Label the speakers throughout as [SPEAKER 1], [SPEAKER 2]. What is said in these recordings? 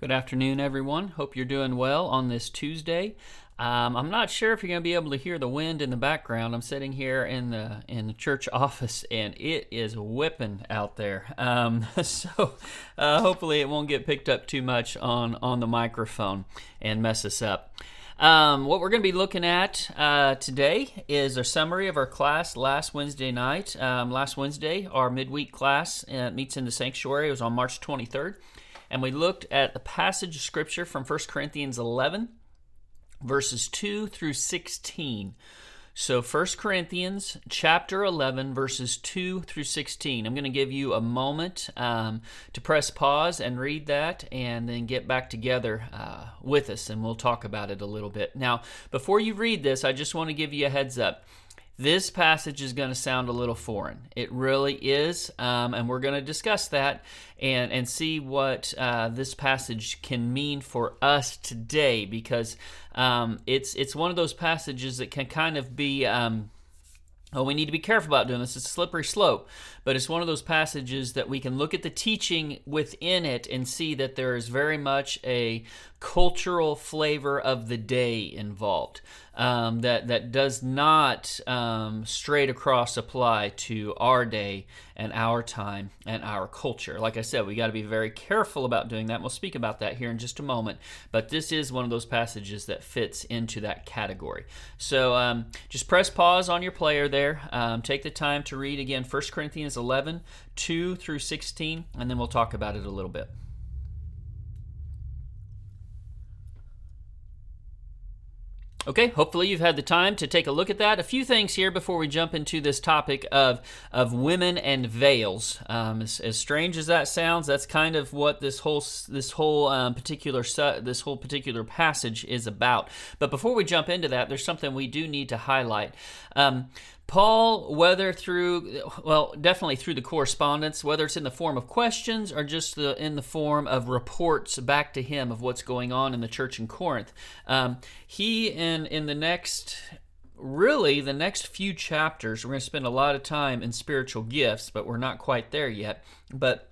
[SPEAKER 1] Good afternoon, everyone. Hope you're doing well on this Tuesday. Um, I'm not sure if you're going to be able to hear the wind in the background. I'm sitting here in the in the church office, and it is whipping out there. Um, so uh, hopefully, it won't get picked up too much on on the microphone and mess us up. Um, what we're going to be looking at uh, today is a summary of our class last Wednesday night. Um, last Wednesday, our midweek class uh, meets in the sanctuary. It was on March 23rd and we looked at a passage of scripture from 1 Corinthians 11, verses 2 through 16. So 1 Corinthians chapter 11, verses 2 through 16. I'm going to give you a moment um, to press pause and read that and then get back together uh, with us and we'll talk about it a little bit. Now, before you read this, I just want to give you a heads up this passage is going to sound a little foreign. It really is, um, and we're going to discuss that and and see what uh, this passage can mean for us today because um, it's it's one of those passages that can kind of be. Um, Oh, we need to be careful about doing this. It's a slippery slope, but it's one of those passages that we can look at the teaching within it and see that there is very much a cultural flavor of the day involved um, that that does not um, straight across apply to our day and our time and our culture. Like I said, we got to be very careful about doing that. We'll speak about that here in just a moment. But this is one of those passages that fits into that category. So um, just press pause on your player there. Um, take the time to read again 1 Corinthians 11, 2 through 16, and then we'll talk about it a little bit. Okay, hopefully you've had the time to take a look at that. A few things here before we jump into this topic of of women and veils. Um, as, as, strange as that sounds, that's kind of what this whole this whole um, particular this whole particular passage is about. But before we jump into that, there's something we do need to highlight. Um, Paul, whether through, well, definitely through the correspondence, whether it's in the form of questions or just the, in the form of reports back to him of what's going on in the church in Corinth, um, he in in the next, really the next few chapters, we're going to spend a lot of time in spiritual gifts, but we're not quite there yet. But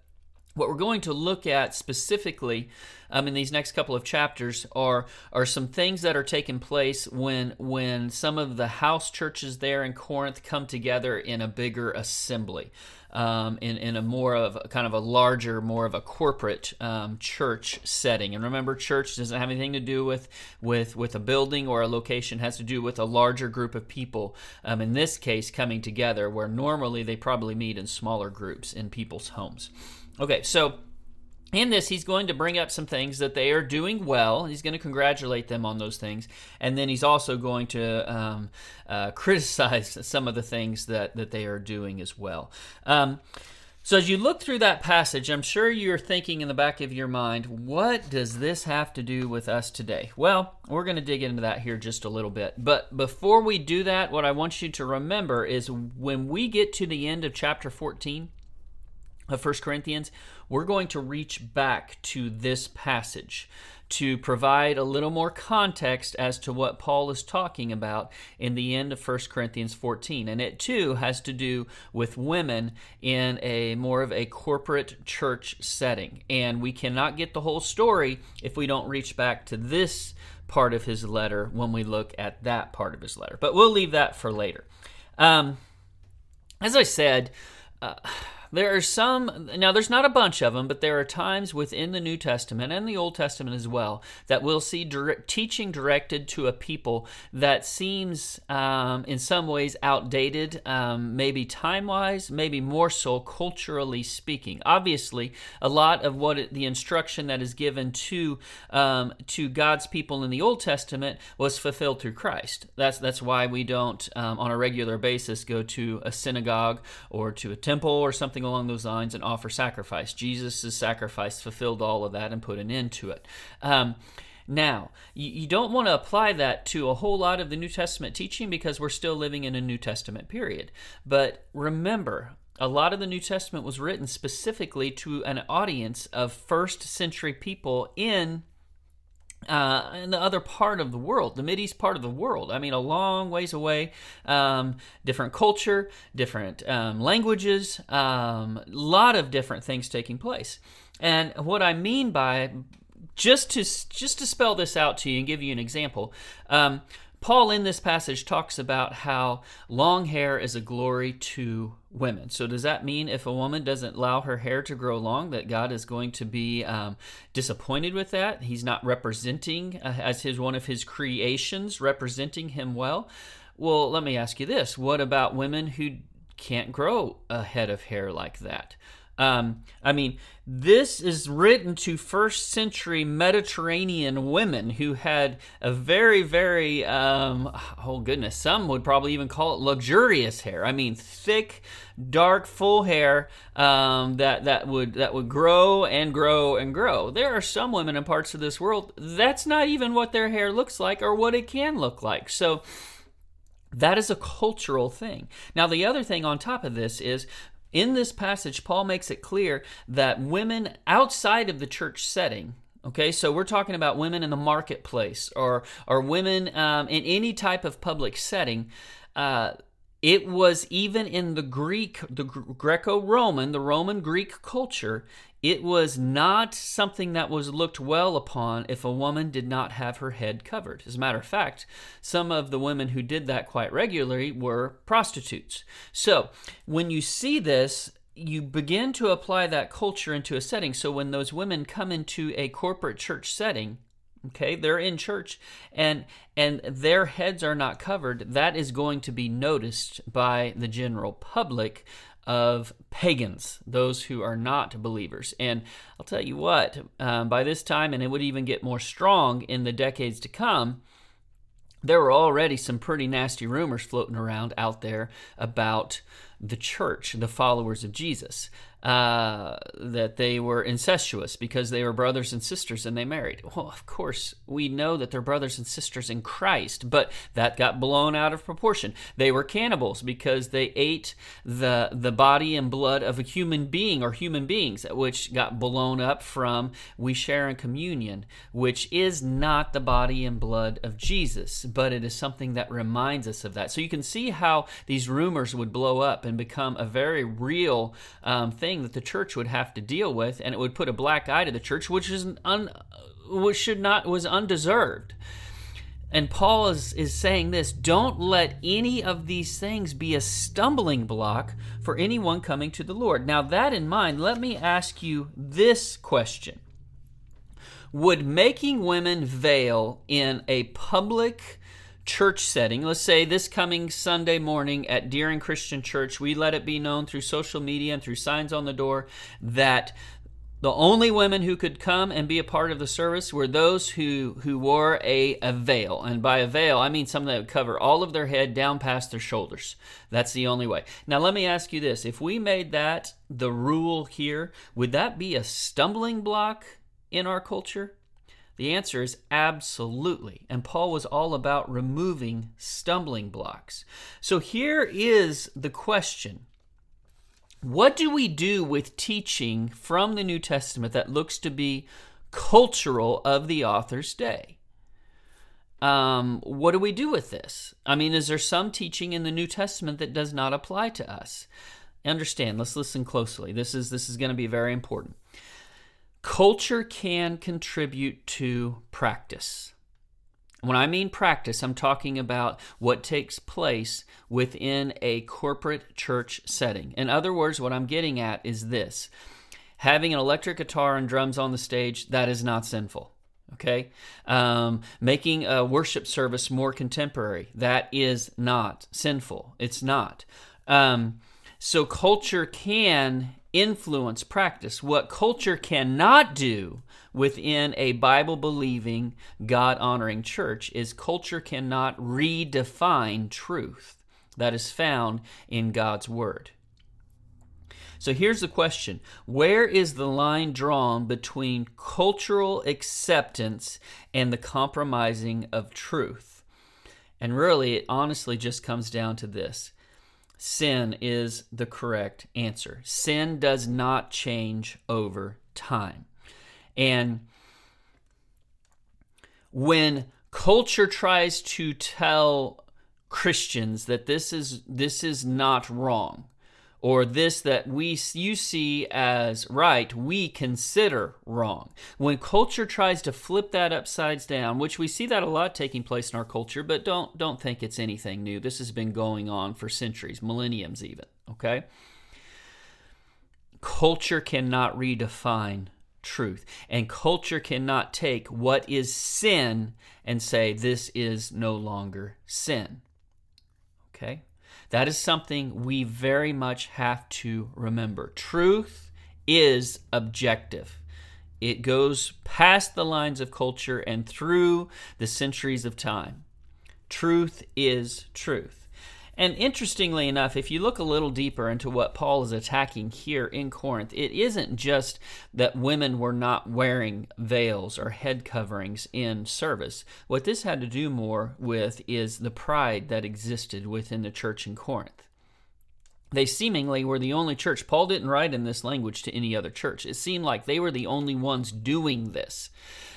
[SPEAKER 1] what we're going to look at specifically um, in these next couple of chapters are are some things that are taking place when when some of the house churches there in Corinth come together in a bigger assembly. Um, in, in a more of a, kind of a larger, more of a corporate um, church setting. And remember, church doesn't have anything to do with with with a building or a location; it has to do with a larger group of people. Um, in this case, coming together, where normally they probably meet in smaller groups in people's homes. Okay, so in this, he's going to bring up some things that they are doing well. He's going to congratulate them on those things, and then he's also going to um, uh, criticize some of the things that that they are doing as well. Um, so as you look through that passage, I'm sure you're thinking in the back of your mind, what does this have to do with us today? Well, we're going to dig into that here just a little bit. But before we do that, what I want you to remember is when we get to the end of chapter 14 of First Corinthians, we're going to reach back to this passage to provide a little more context as to what Paul is talking about in the end of 1 Corinthians 14. And it too has to do with women in a more of a corporate church setting. And we cannot get the whole story if we don't reach back to this part of his letter when we look at that part of his letter. But we'll leave that for later. Um, as I said, uh, there are some, now there's not a bunch of them, but there are times within the New Testament and the Old Testament as well that we'll see direct, teaching directed to a people that seems um, in some ways outdated, um, maybe time wise, maybe more so culturally speaking. Obviously, a lot of what it, the instruction that is given to um, to God's people in the Old Testament was fulfilled through Christ. That's that's why we don't um, on a regular basis go to a synagogue or to a temple or something along those lines and offer sacrifice. Jesus' sacrifice fulfilled all of that and put an end to it. Um, now, you, you don't want to apply that to a whole lot of the New Testament teaching because we're still living in a New Testament period. But remember, a lot of the New Testament was written specifically to an audience of first century people in uh, in the other part of the world, the Mideast part of the world. I mean, a long ways away, um, different culture, different um, languages, a um, lot of different things taking place. And what I mean by just to just to spell this out to you and give you an example, um, Paul in this passage talks about how long hair is a glory to women. So does that mean if a woman doesn't allow her hair to grow long, that God is going to be um, disappointed with that? He's not representing uh, as his one of his creations, representing him well. Well, let me ask you this: What about women who can't grow a head of hair like that? Um, I mean, this is written to first century Mediterranean women who had a very, very, um, oh goodness, some would probably even call it luxurious hair. I mean, thick, dark, full hair um, that that would that would grow and grow and grow. There are some women in parts of this world that's not even what their hair looks like or what it can look like. So. That is a cultural thing. Now, the other thing on top of this is in this passage, Paul makes it clear that women outside of the church setting, okay, so we're talking about women in the marketplace or, or women um, in any type of public setting, uh, it was even in the Greek, the Greco Roman, the Roman Greek culture, it was not something that was looked well upon if a woman did not have her head covered. As a matter of fact, some of the women who did that quite regularly were prostitutes. So when you see this, you begin to apply that culture into a setting. So when those women come into a corporate church setting, okay they're in church and and their heads are not covered that is going to be noticed by the general public of pagans, those who are not believers. And I'll tell you what, um, by this time, and it would even get more strong in the decades to come, there were already some pretty nasty rumors floating around out there about the church, the followers of Jesus uh, that they were incestuous because they were brothers and sisters and they married. Well, of course, we know that they're brothers and sisters in Christ, but that got blown out of proportion. They were cannibals because they ate the the body and blood of a human being or human beings, which got blown up from we share in communion, which is not the body and blood of Jesus, but it is something that reminds us of that. So you can see how these rumors would blow up and become a very real um, thing that the church would have to deal with, and it would put a black eye to the church, which is un, which should not was undeserved. And Paul is, is saying this don't let any of these things be a stumbling block for anyone coming to the Lord. Now, that in mind, let me ask you this question Would making women veil in a public church setting, let's say this coming Sunday morning at Deering Christian Church, we let it be known through social media and through signs on the door that the only women who could come and be a part of the service were those who, who wore a, a veil. And by a veil, I mean something that would cover all of their head down past their shoulders. That's the only way. Now, let me ask you this if we made that the rule here, would that be a stumbling block in our culture? The answer is absolutely. And Paul was all about removing stumbling blocks. So here is the question What do we do with teaching from the New Testament that looks to be cultural of the author's day? Um, what do we do with this? I mean, is there some teaching in the New Testament that does not apply to us? Understand, let's listen closely. This is this is going to be very important. Culture can contribute to practice. When I mean practice, I'm talking about what takes place within a corporate church setting. In other words, what I'm getting at is this having an electric guitar and drums on the stage, that is not sinful. Okay? Um, making a worship service more contemporary, that is not sinful. It's not. Um, so culture can influence practice. What culture cannot do within a Bible believing, God honoring church is culture cannot redefine truth that is found in God's Word. So here's the question Where is the line drawn between cultural acceptance and the compromising of truth? And really, it honestly just comes down to this sin is the correct answer. Sin does not change over time. And when culture tries to tell Christians that this is this is not wrong, or this that we you see as right we consider wrong. When culture tries to flip that upside down which we see that a lot taking place in our culture but don't don't think it's anything new. This has been going on for centuries millenniums even okay? Culture cannot redefine truth and culture cannot take what is sin and say this is no longer sin okay that is something we very much have to remember. Truth is objective. It goes past the lines of culture and through the centuries of time. Truth is truth. And interestingly enough, if you look a little deeper into what Paul is attacking here in Corinth, it isn't just that women were not wearing veils or head coverings in service. What this had to do more with is the pride that existed within the church in Corinth. They seemingly were the only church. Paul didn't write in this language to any other church. It seemed like they were the only ones doing this.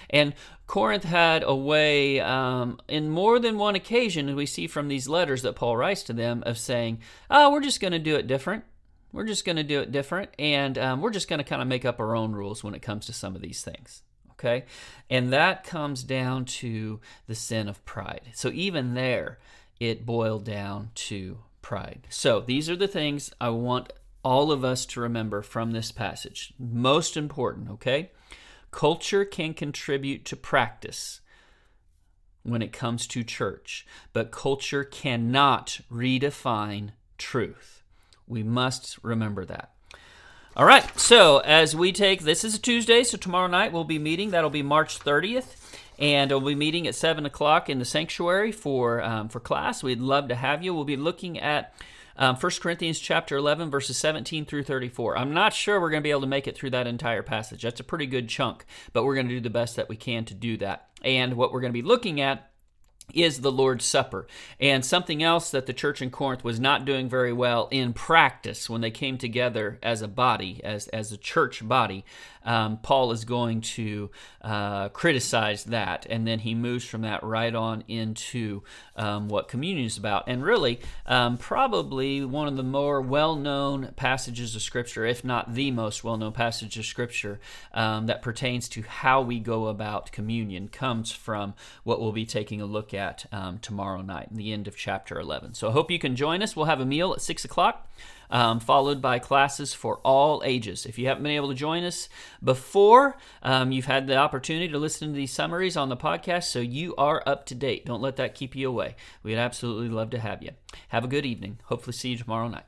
[SPEAKER 1] And Corinth had a way, um, in more than one occasion, we see from these letters that Paul writes to them, of saying, oh, we're just going to do it different. We're just going to do it different. And um, we're just going to kind of make up our own rules when it comes to some of these things. Okay? And that comes down to the sin of pride. So even there, it boiled down to pride. So these are the things I want all of us to remember from this passage. Most important, okay? Culture can contribute to practice when it comes to church, but culture cannot redefine truth. We must remember that. All right, so as we take this is a Tuesday, so tomorrow night we'll be meeting. That'll be March 30th, and we'll be meeting at 7 o'clock in the sanctuary for, um, for class. We'd love to have you. We'll be looking at um, 1 Corinthians chapter 11, verses 17 through 34. I'm not sure we're going to be able to make it through that entire passage. That's a pretty good chunk, but we're going to do the best that we can to do that. And what we're going to be looking at is the Lord's Supper. And something else that the church in Corinth was not doing very well in practice when they came together as a body, as, as a church body, um, Paul is going to uh, criticize that. And then he moves from that right on into um, what communion is about. And really, um, probably one of the more well known passages of Scripture, if not the most well known passage of Scripture um, that pertains to how we go about communion, comes from what we'll be taking a look at um, tomorrow night, the end of chapter 11. So I hope you can join us. We'll have a meal at 6 o'clock um, followed by classes for all ages. If you haven't been able to join us before, um, you've had the opportunity to listen to these summaries on the podcast, so you are up to date. Don't let that keep you away. We'd absolutely love to have you. Have a good evening. Hopefully, see you tomorrow night.